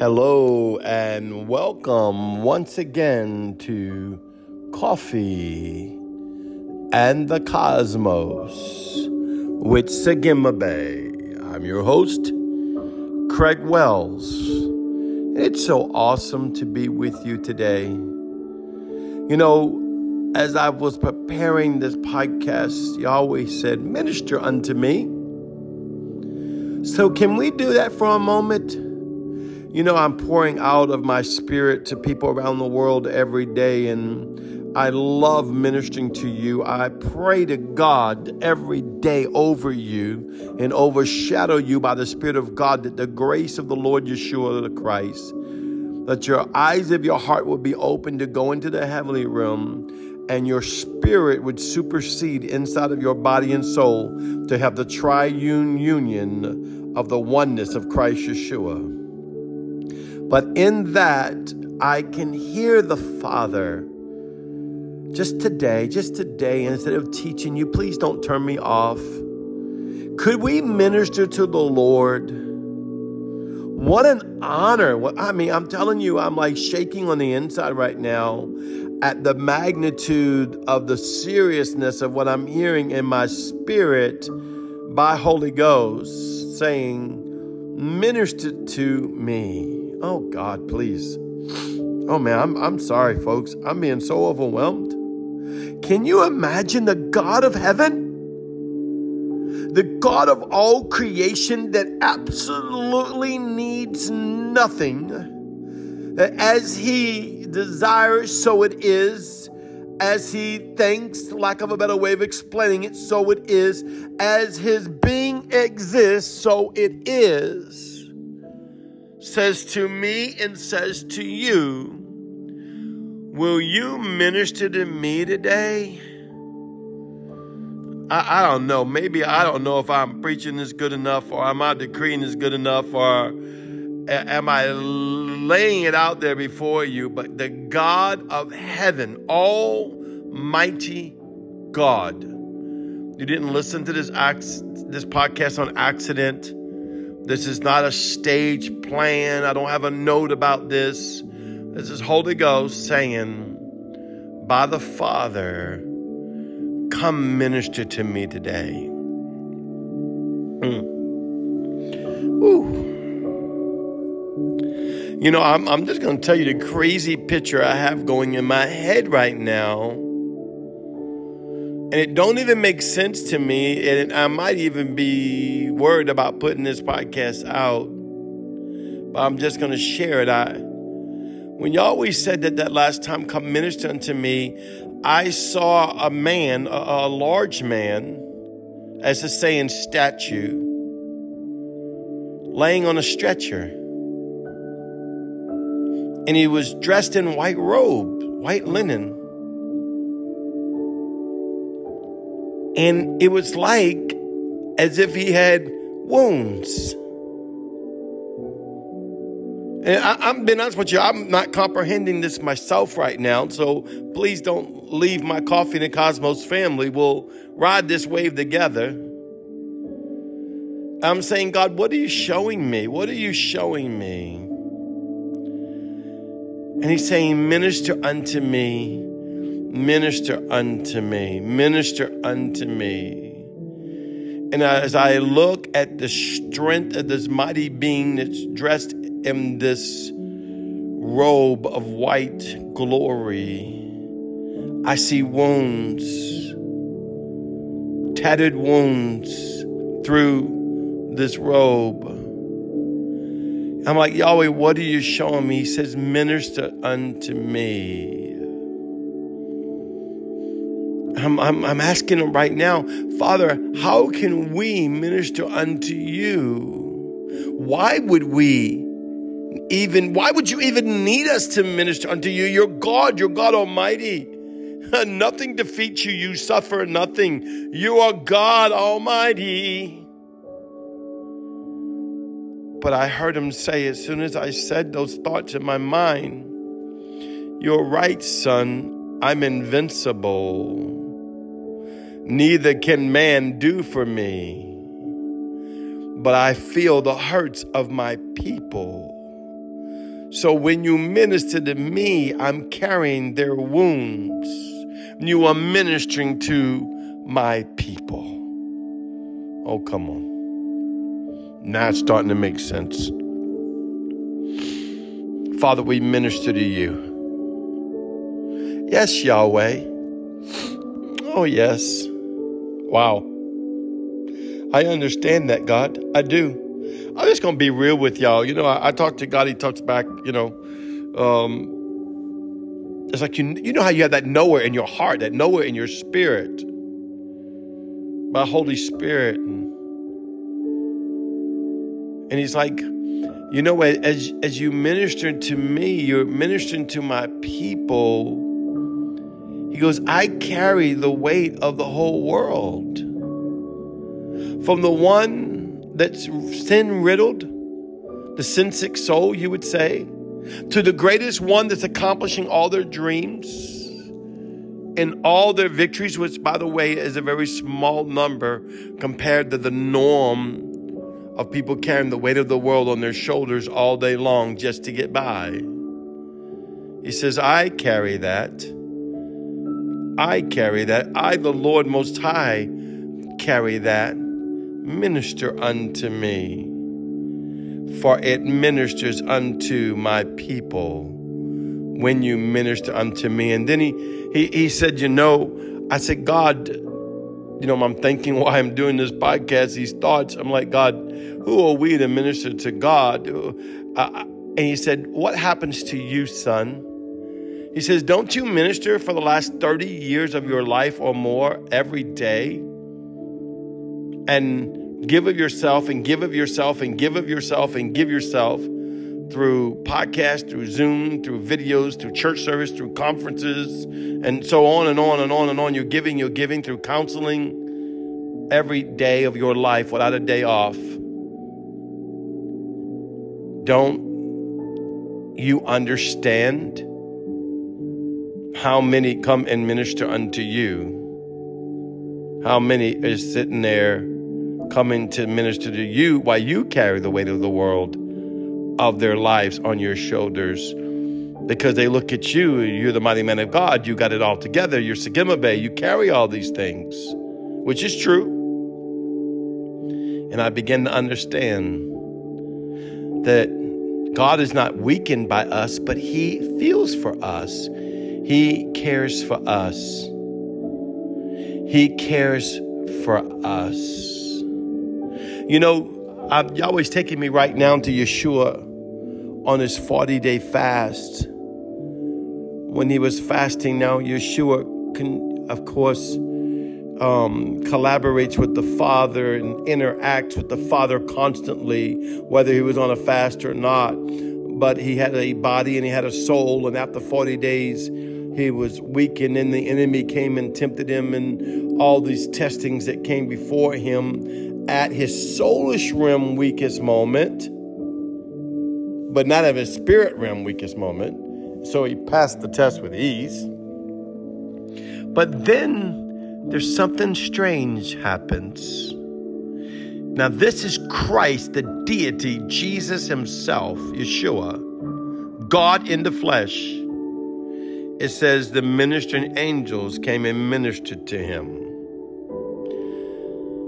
Hello and welcome once again to Coffee and the Cosmos with Sagima Bay. I'm your host, Craig Wells. It's so awesome to be with you today. You know, as I was preparing this podcast, Yahweh said, Minister unto me. So, can we do that for a moment? You know, I'm pouring out of my spirit to people around the world every day, and I love ministering to you. I pray to God every day over you and overshadow you by the Spirit of God that the grace of the Lord Yeshua the Christ, that your eyes of your heart would be open to go into the heavenly realm and your spirit would supersede inside of your body and soul to have the triune union of the oneness of Christ Yeshua. But in that, I can hear the Father just today, just today, instead of teaching you, please don't turn me off. Could we minister to the Lord? What an honor. I mean, I'm telling you, I'm like shaking on the inside right now at the magnitude of the seriousness of what I'm hearing in my spirit by Holy Ghost saying, Minister to me. Oh, God, please. Oh, man, I'm, I'm sorry, folks. I'm being so overwhelmed. Can you imagine the God of heaven? The God of all creation that absolutely needs nothing. As He desires, so it is. As He thinks, lack of a better way of explaining it, so it is. As His being exists, so it is says to me and says to you, Will you minister to me today? I, I, don't know. Maybe I don't know if I'm preaching this good enough or am I decreeing this good enough or am I laying it out there before you? But the God of heaven, Almighty God, you didn't listen to this, this podcast on accident. This is not a stage plan. I don't have a note about this. This is Holy Ghost saying, by the Father, come minister to me today. Mm. You know, I'm, I'm just going to tell you the crazy picture I have going in my head right now and it don't even make sense to me and i might even be worried about putting this podcast out but i'm just going to share it. I when you always said that that last time come minister unto me i saw a man a, a large man as to say in statue laying on a stretcher. And he was dressed in white robe white linen And it was like as if he had wounds. And I, am being honest with you, I'm not comprehending this myself right now. So please don't leave my Coffee and Cosmos family. We'll ride this wave together. I'm saying, God, what are you showing me? What are you showing me? And he's saying, Minister unto me Minister unto me, minister unto me. And as I look at the strength of this mighty being that's dressed in this robe of white glory, I see wounds, tattered wounds through this robe. I'm like, Yahweh, what are you showing me? He says, Minister unto me. I'm, I'm, I'm asking him right now, Father, how can we minister unto you? Why would we even, why would you even need us to minister unto you? You're God, you're God Almighty. nothing defeats you, you suffer nothing. You are God Almighty. But I heard him say, as soon as I said those thoughts in my mind, You're right, son, I'm invincible neither can man do for me. But I feel the hurts of my people. So when you minister to me, I'm carrying their wounds. You are ministering to my people. Oh, come on. Now it's starting to make sense. Father, we minister to you. Yes, Yahweh. Oh, yes. Wow. I understand that, God. I do. I'm just going to be real with y'all. You know, I, I, talk to God, He talks back, you know. Um, it's like you, you know how you have that nowhere in your heart, that nowhere in your spirit. My Holy Spirit. And, and He's like, you know, as, as you minister to me, you're ministering to my people. He goes, I carry the weight of the whole world. From the one that's sin riddled, the sin sick soul, you would say, to the greatest one that's accomplishing all their dreams and all their victories, which, by the way, is a very small number compared to the norm of people carrying the weight of the world on their shoulders all day long just to get by. He says, I carry that. I carry that. I, the Lord Most High, carry that. Minister unto me, for it ministers unto my people when you minister unto me. And then he, he, he said, You know, I said, God, you know, I'm thinking why I'm doing this podcast, these thoughts. I'm like, God, who are we to minister to God? Uh, and he said, What happens to you, son? He says, Don't you minister for the last 30 years of your life or more every day? And give of yourself and give of yourself and give of yourself and give yourself through podcast, through Zoom, through videos, through church service, through conferences, and so on and on and on and on. You're giving, you're giving through counseling every day of your life without a day off. Don't you understand how many come and minister unto you? How many is sitting there coming to minister to you while you carry the weight of the world? of their lives on your shoulders because they look at you, you're the mighty man of God, you got it all together, you're Sagima Bay, you carry all these things, which is true. And I begin to understand that God is not weakened by us, but He feels for us. He cares for us. He cares for us. You know, I've, Yahweh's taking me right now to Yeshua on his 40 day fast. When he was fasting, now Yeshua, can, of course, um, collaborates with the Father and interacts with the Father constantly, whether he was on a fast or not. But he had a body and he had a soul, and after 40 days, he was weak, and then the enemy came and tempted him, and all these testings that came before him at his soulish realm weakest moment but not at his spirit realm weakest moment. So he passed the test with ease. But then there's something strange happens. Now, this is Christ, the deity, Jesus himself, Yeshua, God in the flesh. It says the ministering angels came and ministered to him.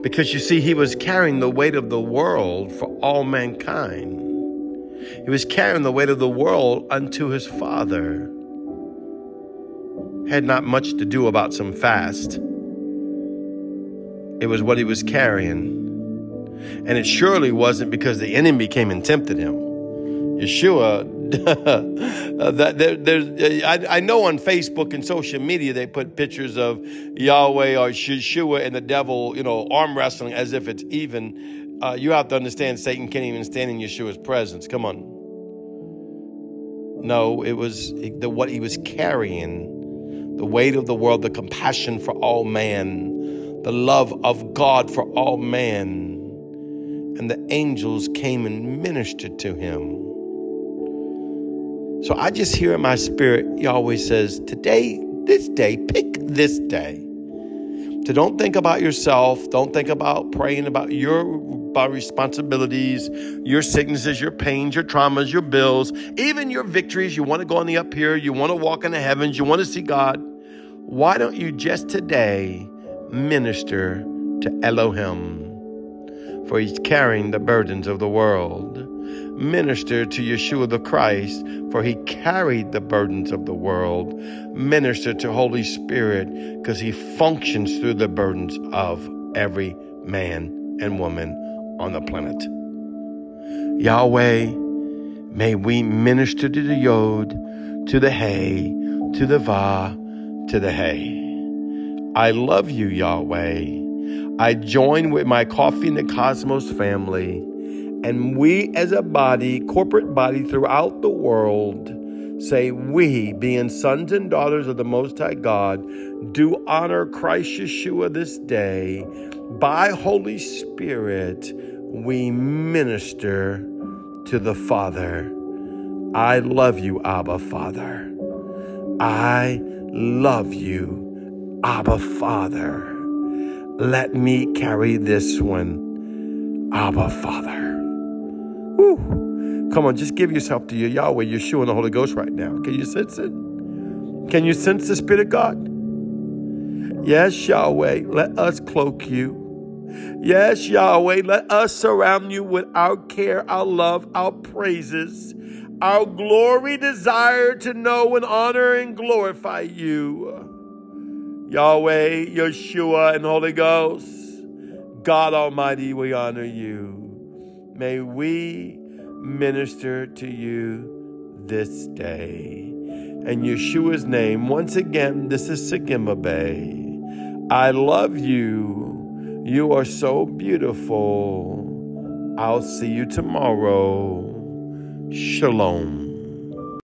Because you see, he was carrying the weight of the world for all mankind. He was carrying the weight of the world unto his Father. Had not much to do about some fast. It was what he was carrying. And it surely wasn't because the enemy came and tempted him. Yeshua, that there, there's, I, I know on Facebook and social media they put pictures of Yahweh or Yeshua and the devil, you know, arm wrestling as if it's even uh, you have to understand Satan can't even stand in Yeshua's presence. Come on. No, it was the, what he was carrying the weight of the world, the compassion for all man, the love of God for all man. And the angels came and ministered to him. So I just hear in my spirit, he always says, Today, this day, pick this day. To don't think about yourself, don't think about praying about your about responsibilities, your sicknesses, your pains, your traumas, your bills, even your victories. You want to go on the up here, you want to walk in the heavens, you want to see God. Why don't you just today minister to Elohim? For he's carrying the burdens of the world. Minister to Yeshua the Christ, for he carried the burdens of the world. Minister to Holy Spirit, because he functions through the burdens of every man and woman on the planet. Yahweh, may we minister to the Yod, to the Hey, to the Va, to the Hey. I love you, Yahweh. I join with my Coffee in the Cosmos family, and we as a body, corporate body throughout the world, say, We, being sons and daughters of the Most High God, do honor Christ Yeshua this day. By Holy Spirit, we minister to the Father. I love you, Abba Father. I love you, Abba Father. Let me carry this one, Abba Father. Woo. Come on, just give yourself to your Yahweh, Yeshua, and the Holy Ghost right now. Can you sense it? Can you sense the Spirit of God? Yes, Yahweh, let us cloak you. Yes, Yahweh, let us surround you with our care, our love, our praises, our glory, desire to know and honor and glorify you. Yahweh, Yeshua, and Holy Ghost, God Almighty, we honor you. May we minister to you this day. In Yeshua's name, once again, this is Sagima Bay. I love you. You are so beautiful. I'll see you tomorrow. Shalom.